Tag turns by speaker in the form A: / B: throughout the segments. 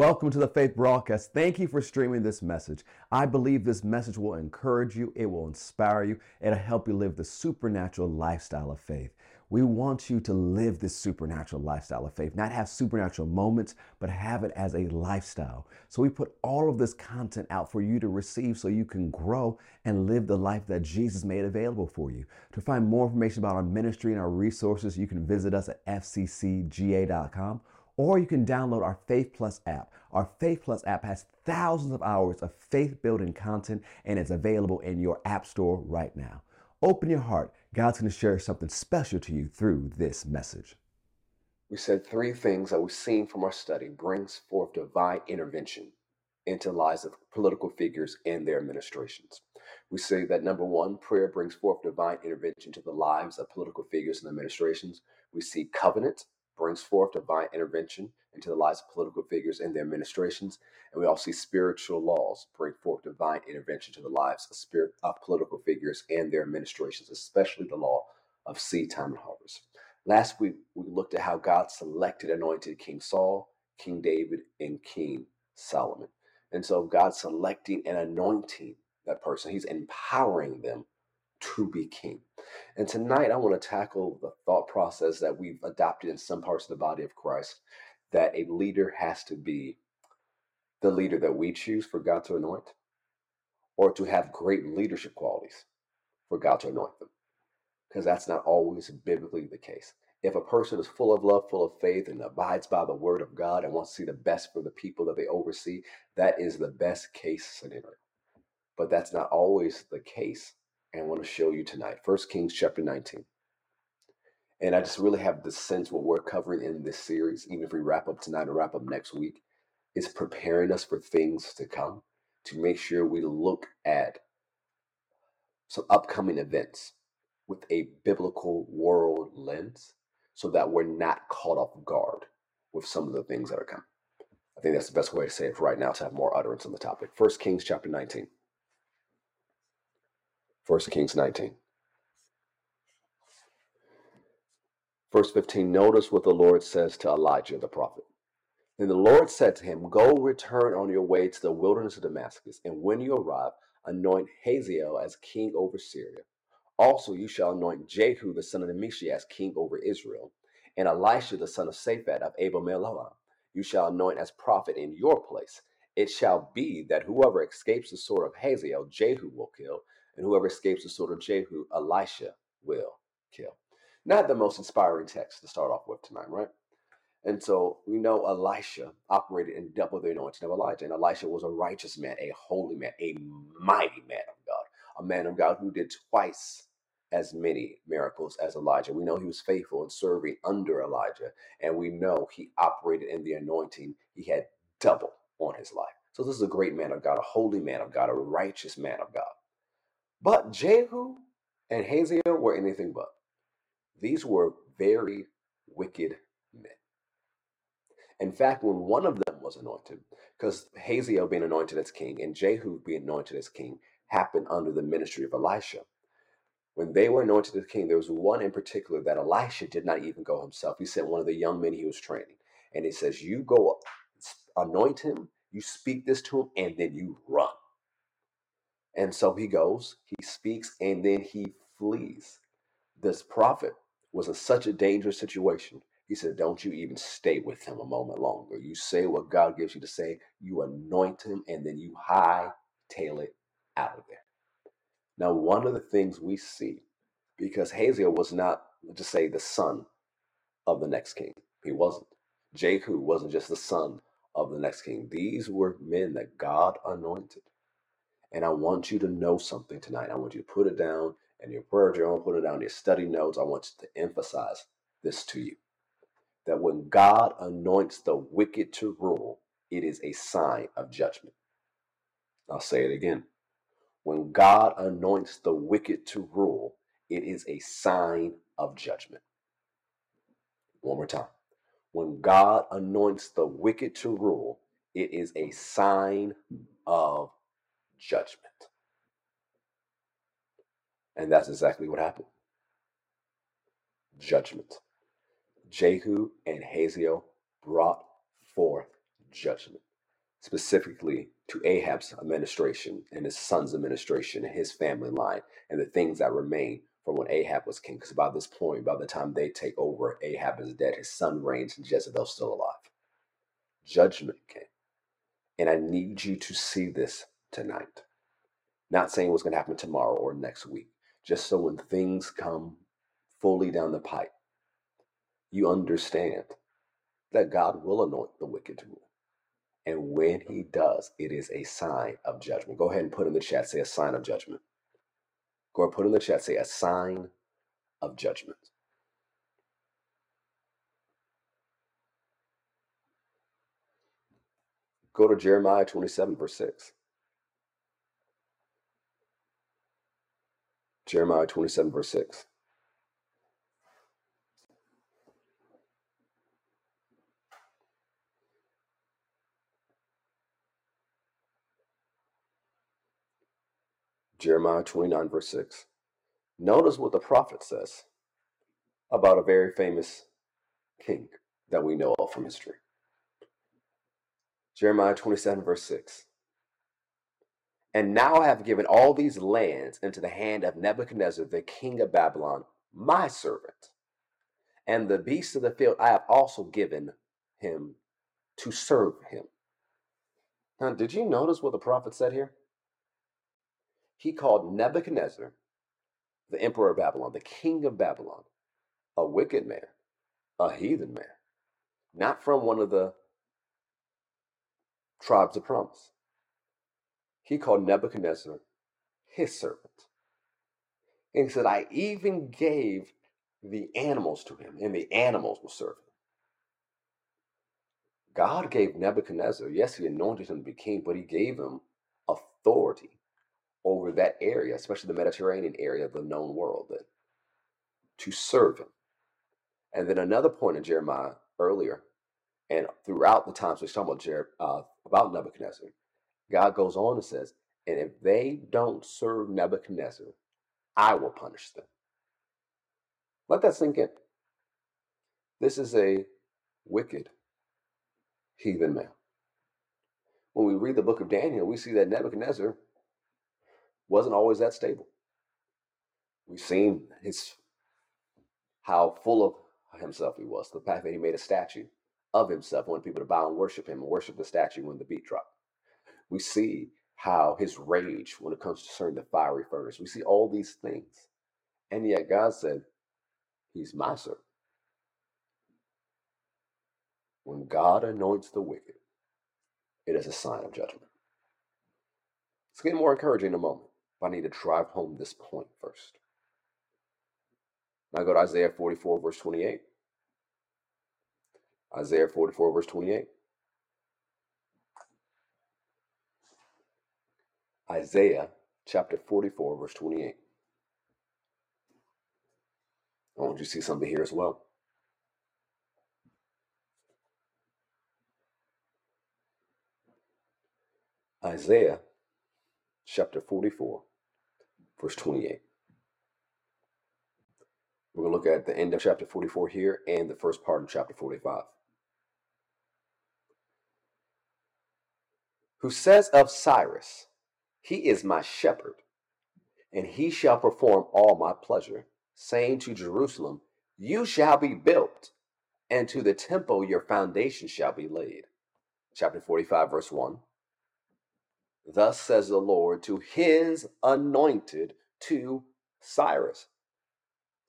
A: Welcome to the Faith Broadcast. Thank you for streaming this message. I believe this message will encourage you, it will inspire you, it'll help you live the supernatural lifestyle of faith. We want you to live this supernatural lifestyle of faith, not have supernatural moments, but have it as a lifestyle. So we put all of this content out for you to receive so you can grow and live the life that Jesus made available for you. To find more information about our ministry and our resources, you can visit us at fccga.com or you can download our Faith Plus app. Our Faith Plus app has thousands of hours of faith building content and it's available in your app store right now. Open your heart. God's going to share something special to you through this message.
B: We said three things that we've seen from our study brings forth divine intervention into the lives of political figures and their administrations. We say that number one, prayer brings forth divine intervention to the lives of political figures and administrations. We see covenant brings forth divine intervention into the lives of political figures and their administrations. And we also see spiritual laws bring forth divine intervention to the lives of, spirit, of political figures and their administrations, especially the law of seed time and harvest. Last week, we looked at how God selected anointed King Saul, King David, and King Solomon. And so, God selecting and anointing that person, He's empowering them to be king. And tonight I want to tackle the thought process that we've adopted in some parts of the body of Christ that a leader has to be the leader that we choose for God to anoint or to have great leadership qualities for God to anoint them. Because that's not always biblically the case. If a person is full of love, full of faith, and abides by the word of God and wants to see the best for the people that they oversee, that is the best case scenario. But that's not always the case and I want to show you tonight. First Kings chapter 19. And I just really have the sense what we're covering in this series, even if we wrap up tonight or wrap up next week, is preparing us for things to come to make sure we look at some upcoming events with a biblical world lens so that we're not caught off guard with some of the things that are coming. I think that's the best way to say it right now to have more utterance on the topic. First Kings chapter 19. First Kings 19. Verse 15, notice what the Lord says to Elijah the prophet. Then the Lord said to him, Go return on your way to the wilderness of Damascus, and when you arrive, anoint Hazael as king over Syria. Also, you shall anoint Jehu the son of Nimshi as king over Israel, and Elisha the son of Shaphat of Abel Meholah you shall anoint as prophet in your place. It shall be that whoever escapes the sword of Hazael, Jehu will kill, and whoever escapes the sword of Jehu, Elisha will kill. Not the most inspiring text to start off with tonight, right? And so we know Elisha operated in double the anointing of Elijah. And Elisha was a righteous man, a holy man, a mighty man of God, a man of God who did twice as many miracles as Elijah. We know he was faithful in serving under Elijah. And we know he operated in the anointing. He had double on his life. So this is a great man of God, a holy man of God, a righteous man of God. But Jehu and Hazael were anything but. These were very wicked men. In fact, when one of them was anointed, because Hazael being anointed as king and Jehu being anointed as king happened under the ministry of Elisha. When they were anointed as king, there was one in particular that Elisha did not even go himself. He sent one of the young men he was training. And he says, You go up, anoint him, you speak this to him, and then you run. And so he goes, he speaks, and then he flees. This prophet was in such a dangerous situation. He said, Don't you even stay with him a moment longer. You say what God gives you to say, you anoint him, and then you hightail it out of there. Now, one of the things we see, because Hazael was not, to say, the son of the next king, he wasn't. Jehu wasn't just the son of the next king. These were men that God anointed. And I want you to know something tonight. I want you to put it down in your prayer journal, put it down in your study notes. I want you to emphasize this to you that when God anoints the wicked to rule, it is a sign of judgment. I'll say it again. When God anoints the wicked to rule, it is a sign of judgment. One more time. When God anoints the wicked to rule, it is a sign of judgment. And that's exactly what happened judgment. Jehu and Hazael brought forth judgment. specifically to Ahab's administration and his son's administration and his family line and the things that remain from when Ahab was king. Because by this point, by the time they take over, Ahab is dead, his son reigns, and Jezebel's still alive. Judgment came. And I need you to see this tonight. Not saying what's going to happen tomorrow or next week, just so when things come fully down the pipe, you understand that God will anoint the wicked one. And when he does, it is a sign of judgment. Go ahead and put in the chat, say a sign of judgment. Go ahead, put in the chat, say a sign of judgment. Go to Jeremiah 27, verse 6. Jeremiah 27, verse 6. Jeremiah 29, verse 6. Notice what the prophet says about a very famous king that we know of from history. Jeremiah 27, verse 6. And now I have given all these lands into the hand of Nebuchadnezzar, the king of Babylon, my servant. And the beasts of the field I have also given him to serve him. Now, did you notice what the prophet said here? He called Nebuchadnezzar, the emperor of Babylon, the king of Babylon, a wicked man, a heathen man, not from one of the tribes of promise. He called Nebuchadnezzar his servant. And he said, I even gave the animals to him, and the animals will serve him. God gave Nebuchadnezzar, yes, he anointed him to be king, but he gave him authority over that area, especially the Mediterranean area of the known world, that, to serve him. And then another point in Jeremiah earlier, and throughout the times we're talking about, uh, about Nebuchadnezzar, God goes on and says, and if they don't serve Nebuchadnezzar, I will punish them. Let that sink in. This is a wicked heathen man. When we read the book of Daniel, we see that Nebuchadnezzar wasn't always that stable. We've seen his how full of himself he was. The fact that he made a statue of himself, wanted people to bow and worship him and worship the statue when the beat dropped. We see how his rage when it comes to certain the fiery furnace. We see all these things. And yet God said, He's my servant. When God anoints the wicked, it is a sign of judgment. It's getting more encouraging in a moment, but I need to drive home this point first. Now go to Isaiah 44, verse 28. Isaiah 44, verse 28. Isaiah chapter 44, verse 28. I want you to see something here as well. Isaiah chapter 44, verse 28. We're going to look at the end of chapter 44 here and the first part of chapter 45. Who says of Cyrus, He is my shepherd, and he shall perform all my pleasure, saying to Jerusalem, You shall be built, and to the temple your foundation shall be laid. Chapter 45, verse 1. Thus says the Lord to his anointed, to Cyrus.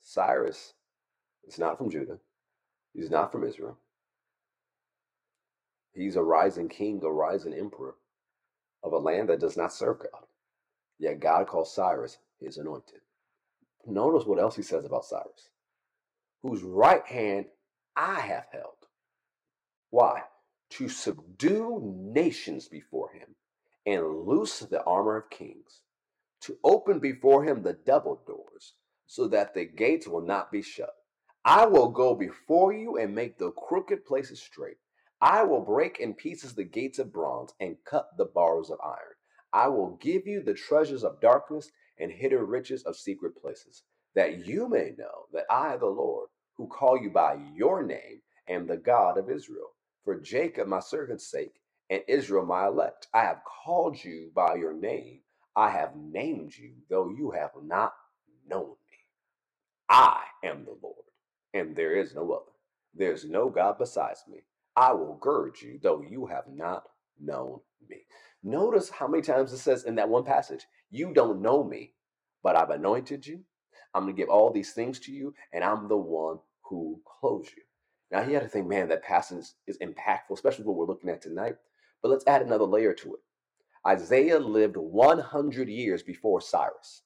B: Cyrus is not from Judah, he's not from Israel. He's a rising king, a rising emperor of a land that does not serve God. Yet God calls Cyrus his anointed. Notice what else he says about Cyrus, whose right hand I have held. Why? To subdue nations before him and loose the armor of kings, to open before him the double doors, so that the gates will not be shut. I will go before you and make the crooked places straight. I will break in pieces the gates of bronze and cut the bars of iron. I will give you the treasures of darkness and hidden riches of secret places, that you may know that I, the Lord, who call you by your name, am the God of Israel. For Jacob, my servant's sake, and Israel my elect. I have called you by your name. I have named you, though you have not known me. I am the Lord, and there is no other. There is no God besides me. I will gird you, though you have not known me. Notice how many times it says in that one passage, You don't know me, but I've anointed you. I'm going to give all these things to you, and I'm the one who clothes you. Now, you had to think, man, that passage is impactful, especially what we're looking at tonight. But let's add another layer to it. Isaiah lived 100 years before Cyrus.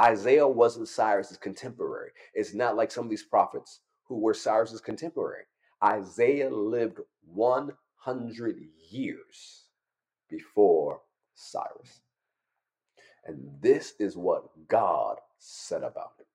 B: Isaiah wasn't Cyrus's contemporary. It's not like some of these prophets who were Cyrus's contemporary. Isaiah lived 100 years before Cyrus. And this is what God said about him.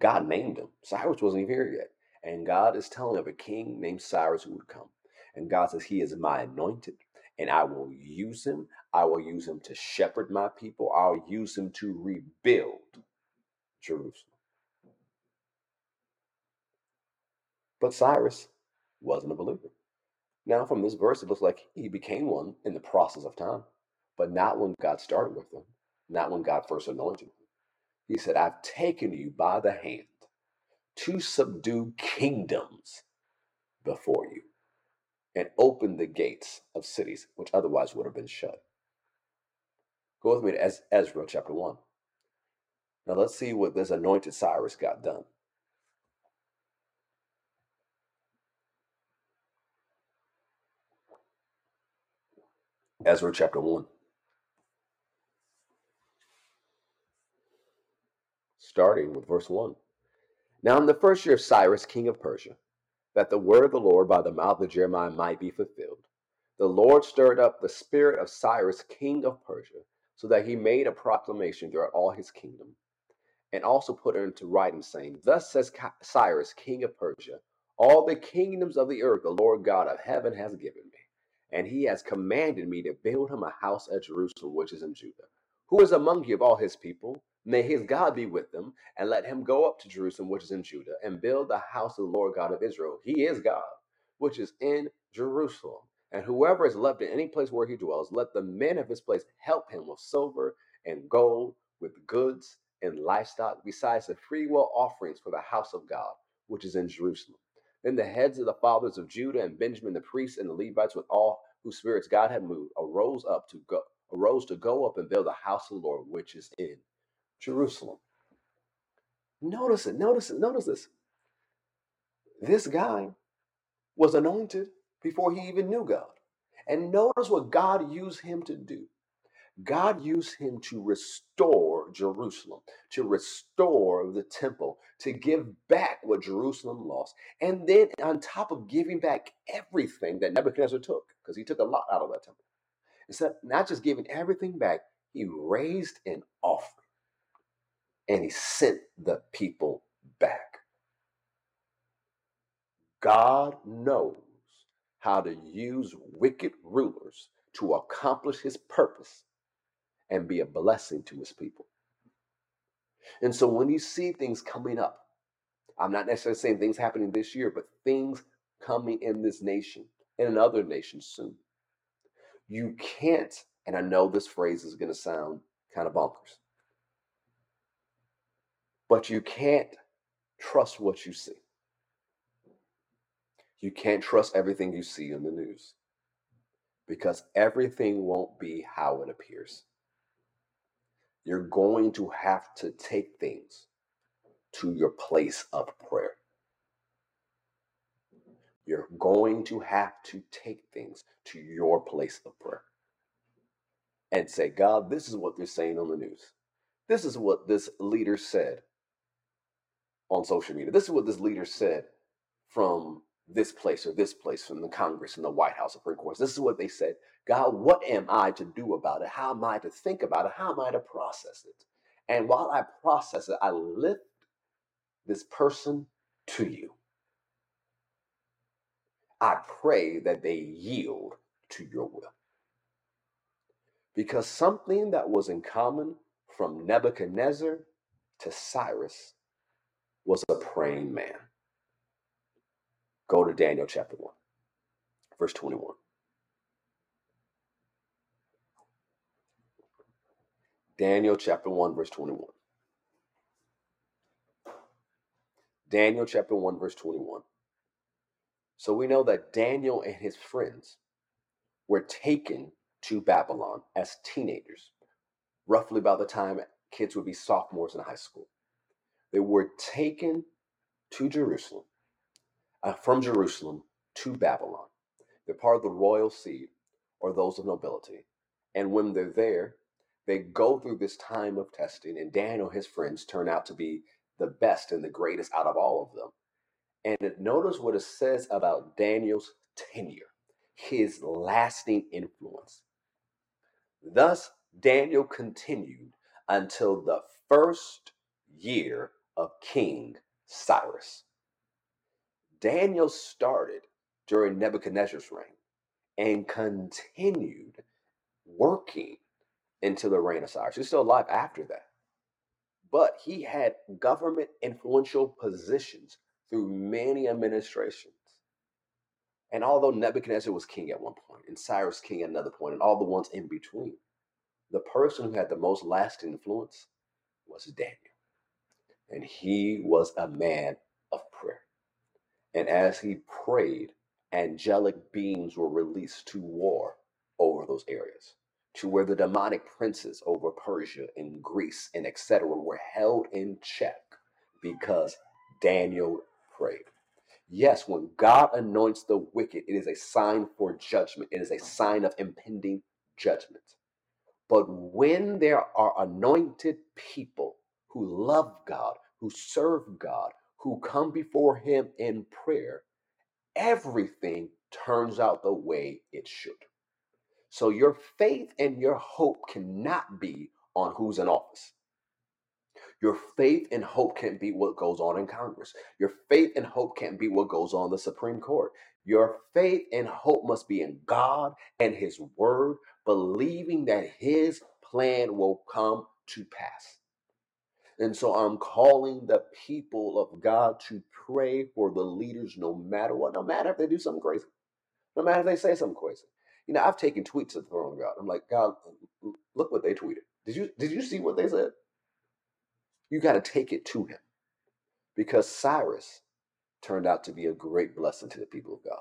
B: God named him. Cyrus wasn't even here yet. And God is telling of a king named Cyrus who would come. And God says, He is my anointed, and I will use him. I will use him to shepherd my people. I'll use him to rebuild Jerusalem. But Cyrus wasn't a believer. Now, from this verse, it looks like he became one in the process of time, but not when God started with him, not when God first anointed him. He said, I've taken you by the hand to subdue kingdoms before you and open the gates of cities which otherwise would have been shut. Go with me to Ezra chapter 1. Now let's see what this anointed Cyrus got done. Ezra chapter 1. Starting with verse 1. Now, in the first year of Cyrus, king of Persia, that the word of the Lord by the mouth of Jeremiah might be fulfilled, the Lord stirred up the spirit of Cyrus, king of Persia, so that he made a proclamation throughout all his kingdom, and also put it into writing, saying, Thus says Cyrus, king of Persia, all the kingdoms of the earth the Lord God of heaven has given me, and he has commanded me to build him a house at Jerusalem, which is in Judah. Who is among you of all his people? May his God be with them, and let him go up to Jerusalem, which is in Judah, and build the house of the Lord God of Israel. He is God, which is in Jerusalem. And whoever is left in any place where he dwells, let the men of his place help him with silver and gold, with goods and livestock, besides the freewill offerings for the house of God, which is in Jerusalem. Then the heads of the fathers of Judah and Benjamin, the priests and the Levites, with all whose spirits God had moved, arose up to go arose to go up and build the house of the Lord, which is in Jerusalem. Notice it, notice it, notice this. This guy was anointed before he even knew God. And notice what God used him to do. God used him to restore Jerusalem, to restore the temple, to give back what Jerusalem lost. And then, on top of giving back everything that Nebuchadnezzar took, because he took a lot out of that temple, instead, not just giving everything back, he raised an offering and he sent the people back. God knows how to use wicked rulers to accomplish his purpose and be a blessing to his people. And so when you see things coming up, I'm not necessarily saying things happening this year, but things coming in this nation and in other nations soon. You can't, and I know this phrase is going to sound kind of bonkers, but you can't trust what you see. You can't trust everything you see in the news because everything won't be how it appears. You're going to have to take things to your place of prayer. You're going to have to take things to your place of prayer and say, God, this is what they're saying on the news. This is what this leader said on social media. This is what this leader said from this place or this place, from the Congress and the White House, Supreme Court. This is what they said. God, what am I to do about it? How am I to think about it? How am I to process it? And while I process it, I lift this person to you. I pray that they yield to your will. Because something that was in common from Nebuchadnezzar to Cyrus was a praying man. Go to Daniel chapter 1, verse 21. Daniel chapter 1, verse 21. Daniel chapter 1, verse 21. So we know that Daniel and his friends were taken to Babylon as teenagers, roughly by the time kids would be sophomores in high school. They were taken to Jerusalem uh, from Jerusalem to Babylon. They're part of the royal seed or those of nobility. And when they're there, they go through this time of testing, and Daniel, and his friends, turn out to be the best and the greatest out of all of them. And notice what it says about Daniel's tenure, his lasting influence. Thus, Daniel continued until the first year of King Cyrus. Daniel started during Nebuchadnezzar's reign and continued working until the reign of Cyrus. He's still alive after that. But he had government influential positions through many administrations. And although Nebuchadnezzar was king at one point, and Cyrus king at another point, and all the ones in between, the person who had the most lasting influence was Daniel. And he was a man. And as he prayed, angelic beings were released to war over those areas to where the demonic princes over Persia and Greece and etc. were held in check because Daniel prayed. Yes, when God anoints the wicked, it is a sign for judgment. It is a sign of impending judgment. But when there are anointed people who love God, who serve God, who come before Him in prayer, everything turns out the way it should. So your faith and your hope cannot be on who's in office. Your faith and hope can't be what goes on in Congress. Your faith and hope can't be what goes on in the Supreme Court. Your faith and hope must be in God and His Word, believing that His plan will come to pass. And so I'm calling the people of God to pray for the leaders no matter what, no matter if they do something crazy, no matter if they say something crazy. You know, I've taken tweets at the throne of God. I'm like, God, look what they tweeted. Did you did you see what they said? You got to take it to him. Because Cyrus turned out to be a great blessing to the people of God.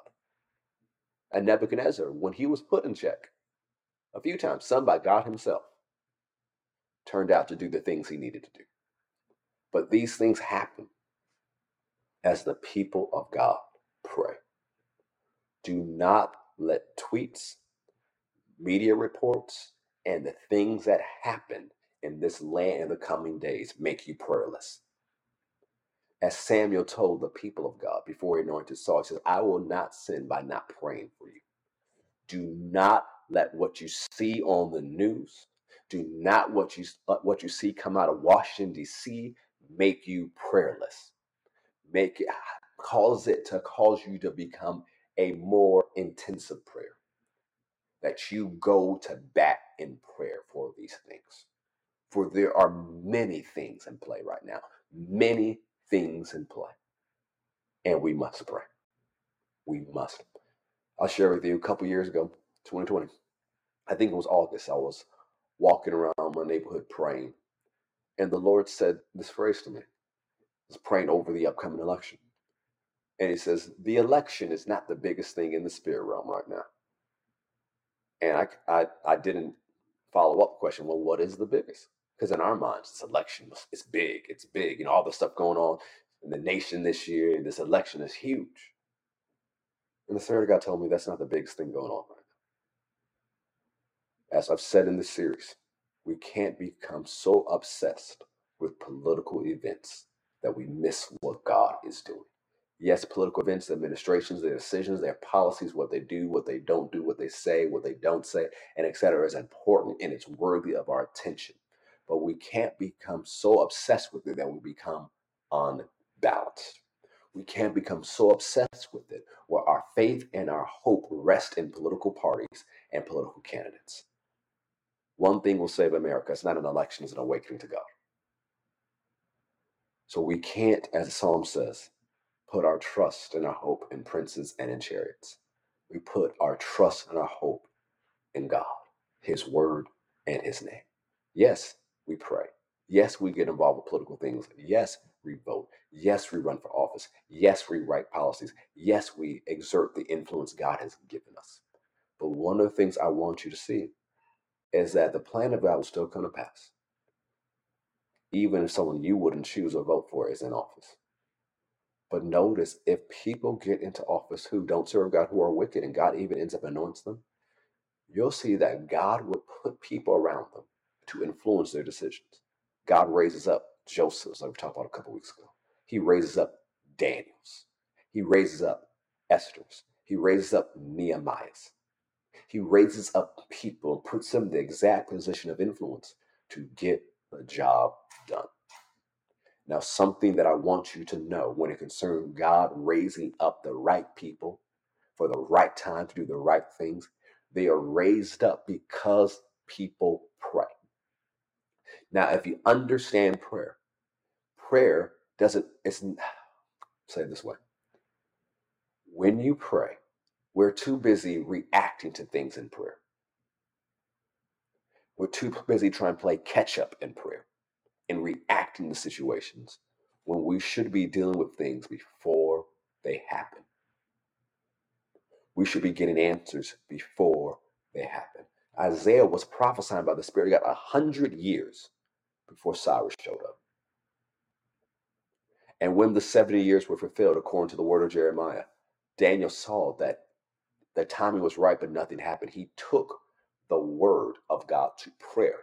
B: And Nebuchadnezzar, when he was put in check a few times, some by God himself, turned out to do the things he needed to do. But these things happen as the people of God pray. Do not let tweets, media reports, and the things that happen in this land in the coming days make you prayerless. As Samuel told the people of God before he anointed Saul, he says, I will not sin by not praying for you. Do not let what you see on the news, do not what you let uh, what you see come out of Washington D.C. make you prayerless. Make it cause it to cause you to become a more intensive prayer. That you go to bat in prayer for these things. For there are many things in play right now, many things in play. And we must pray. We must. I'll share with you a couple years ago, 2020. I think it was August. I was walking around my neighborhood praying. And the Lord said this phrase to me. He's praying over the upcoming election. And he says, the election is not the biggest thing in the spirit realm right now. And I, I, I didn't follow up question, well, what is the biggest? Because in our minds, this election is big. It's big. You know, all the stuff going on in the nation this year, this election is huge. And the Spirit of God told me that's not the biggest thing going on right now. As I've said in this series, we can't become so obsessed with political events that we miss what God is doing. Yes, political events, administrations, their decisions, their policies, what they do, what they don't do, what they say, what they don't say, and etc. is important and it's worthy of our attention. But we can't become so obsessed with it that we become unbalanced. We can't become so obsessed with it where our faith and our hope rest in political parties and political candidates. One thing will save America it's not an election, it's an awakening to God. So we can't, as psalm says, put our trust and our hope in princes and in chariots. We put our trust and our hope in God, His word, and His name. Yes, we pray. Yes, we get involved with political things. Yes, we vote. Yes, we run for office. Yes, we write policies. Yes, we exert the influence God has given us. But one of the things I want you to see is that the plan of God will still come to pass, even if someone you wouldn't choose or vote for is in office. But notice if people get into office who don't serve God, who are wicked, and God even ends up anointing them, you'll see that God will put people around them to influence their decisions. God raises up Josephs, like we talked about a couple weeks ago. He raises up Daniels. He raises up Esther's. He raises up Nehemiah's. He raises up people and puts them in the exact position of influence to get the job done. Now, something that I want you to know when it concerns God raising up the right people for the right time to do the right things, they are raised up because people pray. Now, if you understand prayer, prayer doesn't, it's, say it this way. When you pray, we're too busy reacting to things in prayer. We're too busy trying to play catch up in prayer and reacting to situations when we should be dealing with things before they happen. We should be getting answers before they happen. Isaiah was prophesying by the Spirit of God a hundred years before Cyrus showed up. And when the 70 years were fulfilled, according to the word of Jeremiah, Daniel saw that the timing was right, but nothing happened. He took the word of God to prayer.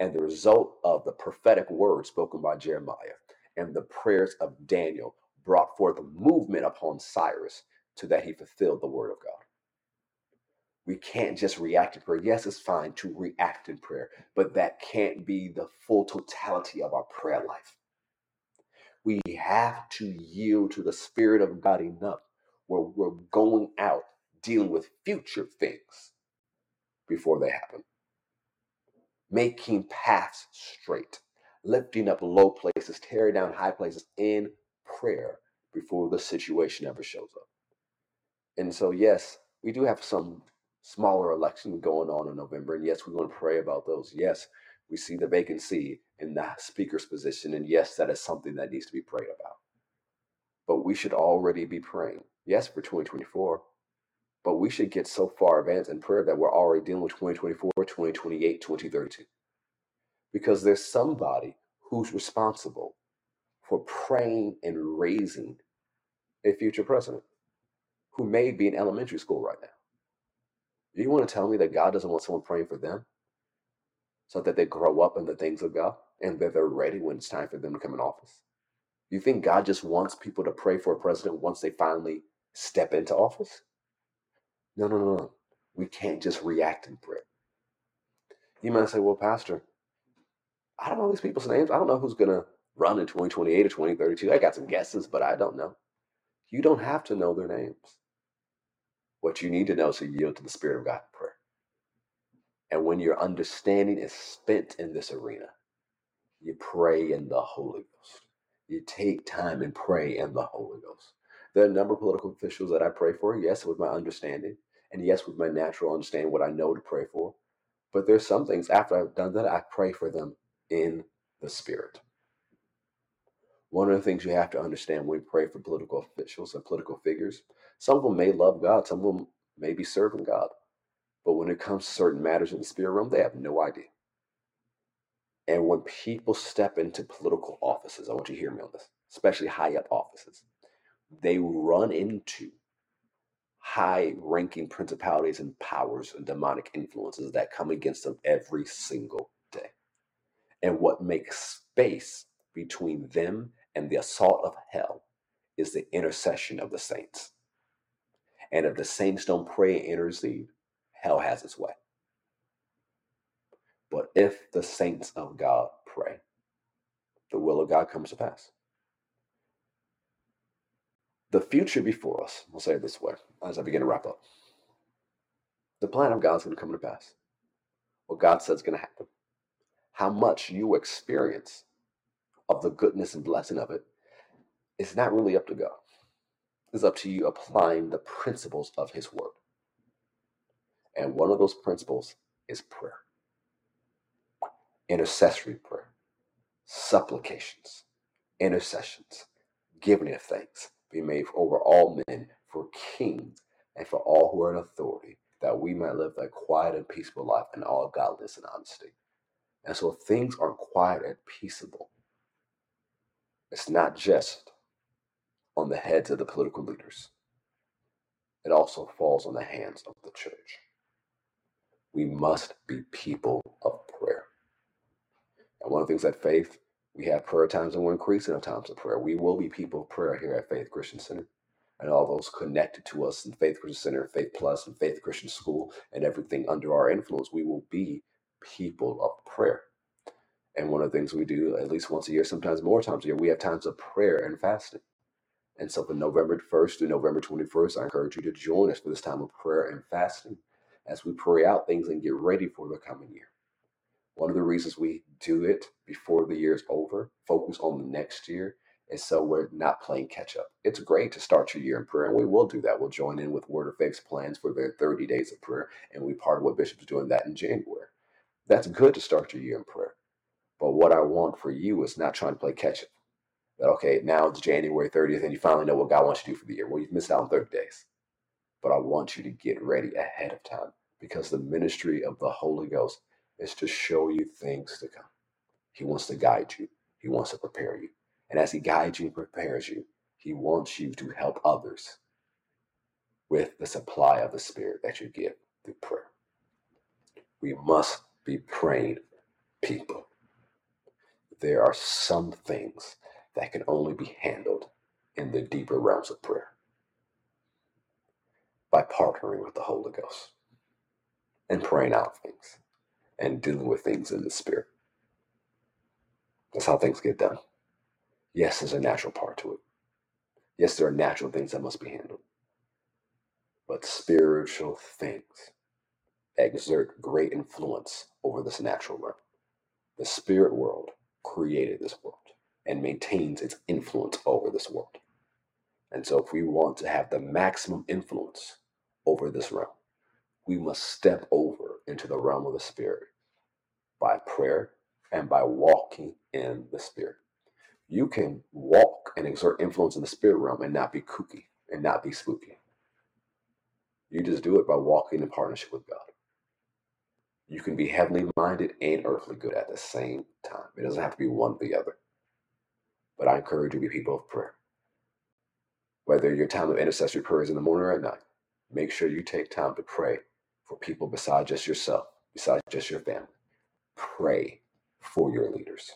B: And the result of the prophetic word spoken by Jeremiah and the prayers of Daniel brought forth a movement upon Cyrus to that he fulfilled the word of God. We can't just react in prayer. Yes, it's fine to react in prayer, but that can't be the full totality of our prayer life. We have to yield to the Spirit of God enough where we're going out dealing with future things before they happen, making paths straight, lifting up low places, tearing down high places in prayer before the situation ever shows up. And so, yes, we do have some smaller elections going on in November. And yes, we want to pray about those. Yes, we see the vacancy in the speaker's position. And yes, that is something that needs to be prayed about. But we should already be praying, yes, for 2024. But we should get so far advanced in prayer that we're already dealing with 2024, 2028, 2032. Because there's somebody who's responsible for praying and raising a future president who may be in elementary school right now. You want to tell me that God doesn't want someone praying for them so that they grow up in the things of God and that they're ready when it's time for them to come in office? You think God just wants people to pray for a president once they finally step into office? No, no, no, no. We can't just react and pray. You might say, well, Pastor, I don't know these people's names. I don't know who's going to run in 2028 or 2032. I got some guesses, but I don't know. You don't have to know their names. What you need to know is to yield to the Spirit of God in prayer. And when your understanding is spent in this arena, you pray in the Holy Ghost. You take time and pray in the Holy Ghost. There are a number of political officials that I pray for, yes, with my understanding, and yes, with my natural understanding, what I know to pray for. But there's some things after I've done that, I pray for them in the Spirit. One of the things you have to understand when we pray for political officials and political figures, some of them may love God, some of them may be serving God. But when it comes to certain matters in the spirit realm, they have no idea. And when people step into political offices, I want you to hear me on this, especially high up offices, they run into high ranking principalities and powers and demonic influences that come against them every single day. And what makes space between them and the assault of hell is the intercession of the saints. And if the saints don't pray and intercede, hell has its way. But if the saints of God pray, the will of God comes to pass. The future before us, we'll say it this way as I begin to wrap up. The plan of God is going to come to pass. What God says is going to happen. How much you experience of the goodness and blessing of it is not really up to God. It's up to you applying the principles of His Word. And one of those principles is prayer. intercessory prayer, supplications, intercessions, giving of thanks be made over all men, for kings, and for all who are in authority, that we might live a quiet and peaceful life in all godliness and honesty. And so things are quiet and peaceable, it's not just on the heads of the political leaders. It also falls on the hands of the church. We must be people of prayer. And one of the things that Faith, we have prayer times and we're increasing our times of prayer. We will be people of prayer here at Faith Christian Center. And all those connected to us in Faith Christian Center, Faith Plus, and Faith Christian School, and everything under our influence, we will be people of prayer. And one of the things we do at least once a year, sometimes more times a year, we have times of prayer and fasting. And so from November 1st to November 21st, I encourage you to join us for this time of prayer and fasting as we pray out things and get ready for the coming year. One of the reasons we do it before the year is over, focus on the next year, is so we're not playing catch up. It's great to start your year in prayer, and we will do that. We'll join in with Word of Faith's plans for their 30 days of prayer, and we part of what Bishop's doing that in January. That's good to start your year in prayer. But what I want for you is not trying to play catch up. That, okay, now it's January 30th, and you finally know what God wants you to do for the year. Well, you've missed out on 30 days. But I want you to get ready ahead of time because the ministry of the Holy Ghost is to show you things to come. He wants to guide you, He wants to prepare you. And as He guides you and prepares you, He wants you to help others with the supply of the Spirit that you give through prayer. We must be praying people. There are some things that can only be handled in the deeper realms of prayer by partnering with the Holy Ghost and praying out things and dealing with things in the spirit. That's how things get done. Yes, there's a natural part to it. Yes, there are natural things that must be handled. But spiritual things exert great influence over this natural realm. The spirit world created this world and maintains its influence over this world. And so, if we want to have the maximum influence over this realm, we must step over into the realm of the Spirit by prayer and by walking in the Spirit. You can walk and exert influence in the spirit realm and not be kooky and not be spooky. You just do it by walking in partnership with God. You can be heavenly minded and earthly good at the same time. It doesn't have to be one or the other. But I encourage you to be people of prayer. Whether your time of intercessory prayer is in the morning or at night, make sure you take time to pray for people besides just yourself, besides just your family. Pray for your leaders.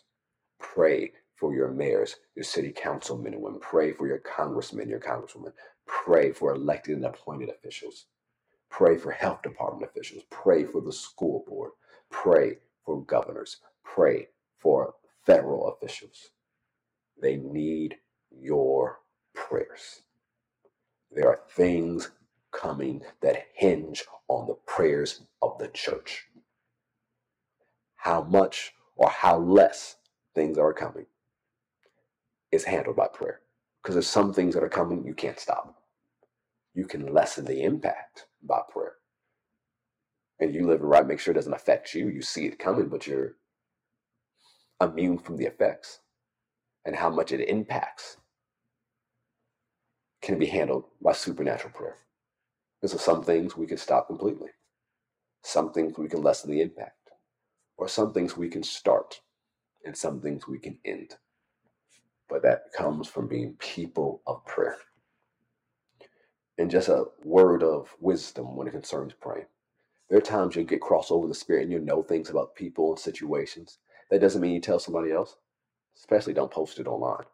B: Pray for your mayors, your city councilmen and women. Pray for your congressmen, your congresswomen. Pray for elected and appointed officials. Pray for health department officials. Pray for the school board. Pray for governors. Pray for federal officials. They need your prayers. There are things coming that hinge on the prayers of the church. How much or how less things are coming is handled by prayer. Because there's some things that are coming you can't stop. You can lessen the impact by prayer. And you live it right, make sure it doesn't affect you. You see it coming, but you're immune from the effects and how much it impacts can be handled by supernatural prayer. Because of some things we can stop completely. Some things we can lessen the impact. Or some things we can start. And some things we can end. But that comes from being people of prayer. And just a word of wisdom when it concerns praying. There are times you'll get crossed over the spirit and you'll know things about people and situations. That doesn't mean you tell somebody else. Especially don't post it online.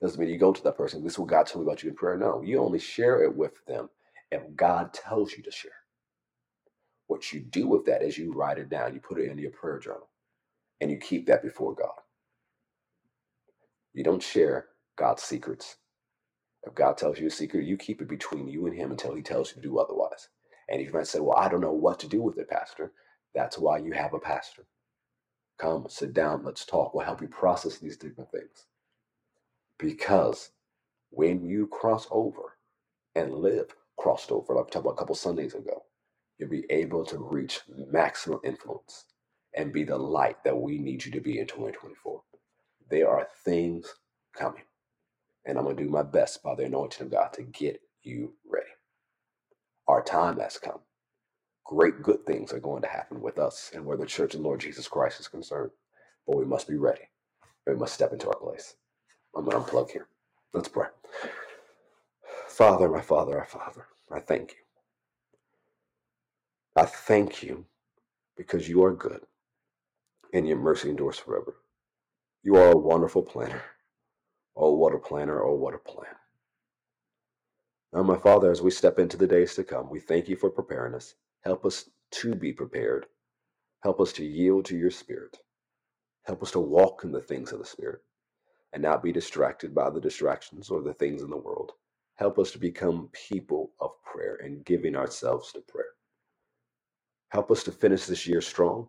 B: Doesn't mean you go to that person, this is what God told me about you in prayer. No, you only share it with them if God tells you to share. What you do with that is you write it down, you put it in your prayer journal, and you keep that before God. You don't share God's secrets. If God tells you a secret, you keep it between you and Him until He tells you to do otherwise. And if you might say, Well, I don't know what to do with it, Pastor, that's why you have a pastor. Come, sit down, let's talk. We'll help you process these different things. Because when you cross over and live crossed over, like we talked about a couple Sundays ago, you'll be able to reach maximum influence and be the light that we need you to be in 2024. There are things coming, and I'm going to do my best by the anointing of God to get you ready. Our time has come. Great good things are going to happen with us and where the church of Lord Jesus Christ is concerned. But we must be ready. We must step into our place. I'm going to unplug here. Let's pray. Father, my Father, our Father, I thank you. I thank you because you are good and your mercy endures forever. You are a wonderful planner. Oh, what a planner. Oh, what a plan. Now, my Father, as we step into the days to come, we thank you for preparing us. Help us to be prepared. Help us to yield to your Spirit. Help us to walk in the things of the Spirit and not be distracted by the distractions or the things in the world. Help us to become people of prayer and giving ourselves to prayer. Help us to finish this year strong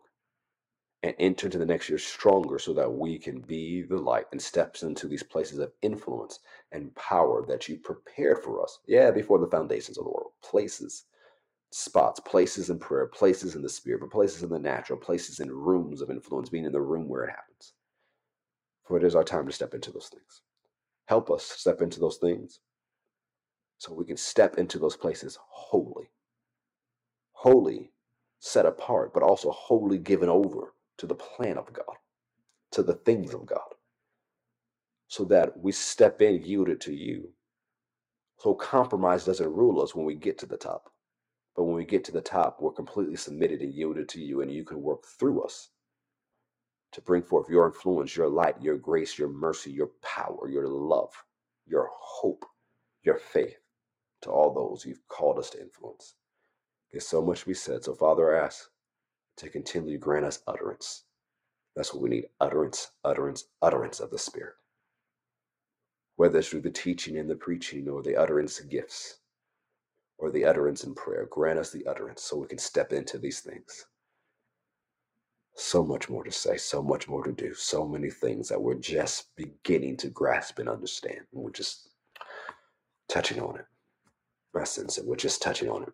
B: and enter into the next year stronger so that we can be the light and steps into these places of influence and power that you prepared for us. Yeah, before the foundations of the world. Places, spots, places in prayer, places in the spirit, but places in the natural, places in rooms of influence, being in the room where it happens. For it is our time to step into those things. Help us step into those things so we can step into those places holy. Holy, set apart, but also wholly given over to the plan of God, to the things of God, so that we step in yielded to you. So compromise doesn't rule us when we get to the top. But when we get to the top, we're completely submitted and yielded to you, and you can work through us to bring forth your influence, your light, your grace, your mercy, your power, your love, your hope, your faith to all those you've called us to influence. There's so much to be said. So, Father, I ask to continue to grant us utterance. That's what we need utterance, utterance, utterance of the Spirit. Whether it's through the teaching and the preaching or the utterance gifts or the utterance in prayer, grant us the utterance so we can step into these things. So much more to say, so much more to do, so many things that we're just beginning to grasp and understand. And we're just touching on it. Sense that we're just touching on it.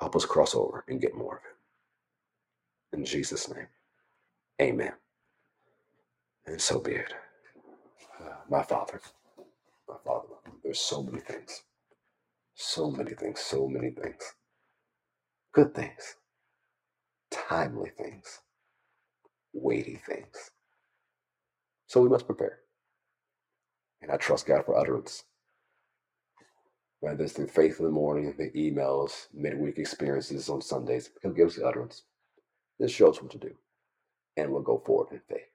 B: Help us cross over and get more of it. In Jesus' name, amen. And so be it. Uh, my Father, my Father, there's so many things, so many things, so many things. Good things, timely things, weighty things. So we must prepare. And I trust God for utterance. Whether it's through faith in the morning, the emails, midweek experiences on Sundays, He'll give us the utterance. This shows what to do. And we'll go forward in faith.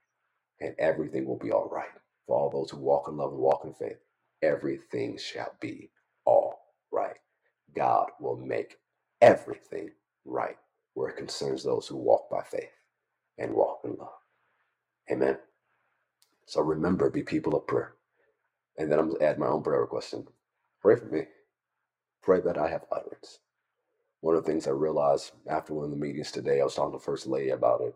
B: And everything will be all right. For all those who walk in love and walk in faith, everything shall be all right. God will make everything right where it concerns those who walk by faith and walk in love. Amen. So remember, be people of prayer. And then I'm going to add my own prayer request. Pray for me. Pray that I have utterance one of the things I realized after one of the meetings today, I was talking to First Lady about it,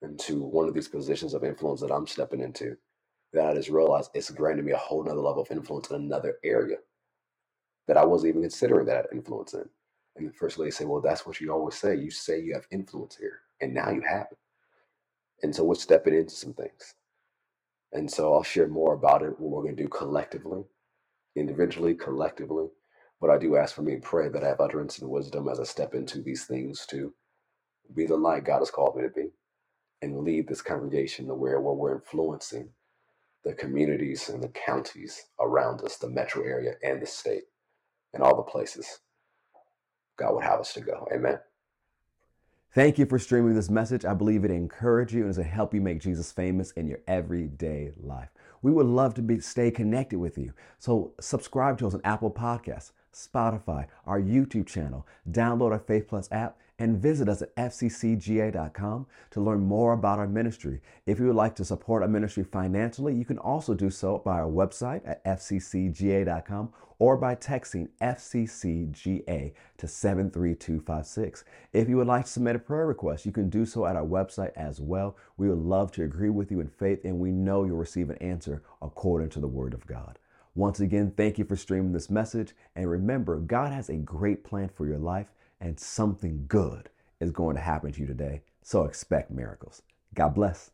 B: into one of these positions of influence that I'm stepping into, that I just realized it's granted me a whole nother level of influence in another area that I wasn't even considering that influence in. And the First Lady said, Well, that's what you always say. You say you have influence here, and now you have it. And so we're stepping into some things. And so I'll share more about it, what we're going to do collectively, individually, collectively but I do ask for me and pray that I have utterance and wisdom as I step into these things to be the light God has called me to be and lead this congregation to where, where we're influencing the communities and the counties around us, the metro area and the state, and all the places God would have us to go. Amen.
A: Thank you for streaming this message. I believe it encourage you and to help you make Jesus famous in your everyday life. We would love to be stay connected with you. So subscribe to us on Apple Podcasts. Spotify, our YouTube channel, download our Faith Plus app, and visit us at fccga.com to learn more about our ministry. If you would like to support our ministry financially, you can also do so by our website at fccga.com or by texting FCCGA to 73256. If you would like to submit a prayer request, you can do so at our website as well. We would love to agree with you in faith, and we know you'll receive an answer according to the Word of God. Once again, thank you for streaming this message. And remember, God has a great plan for your life, and something good is going to happen to you today. So expect miracles. God bless.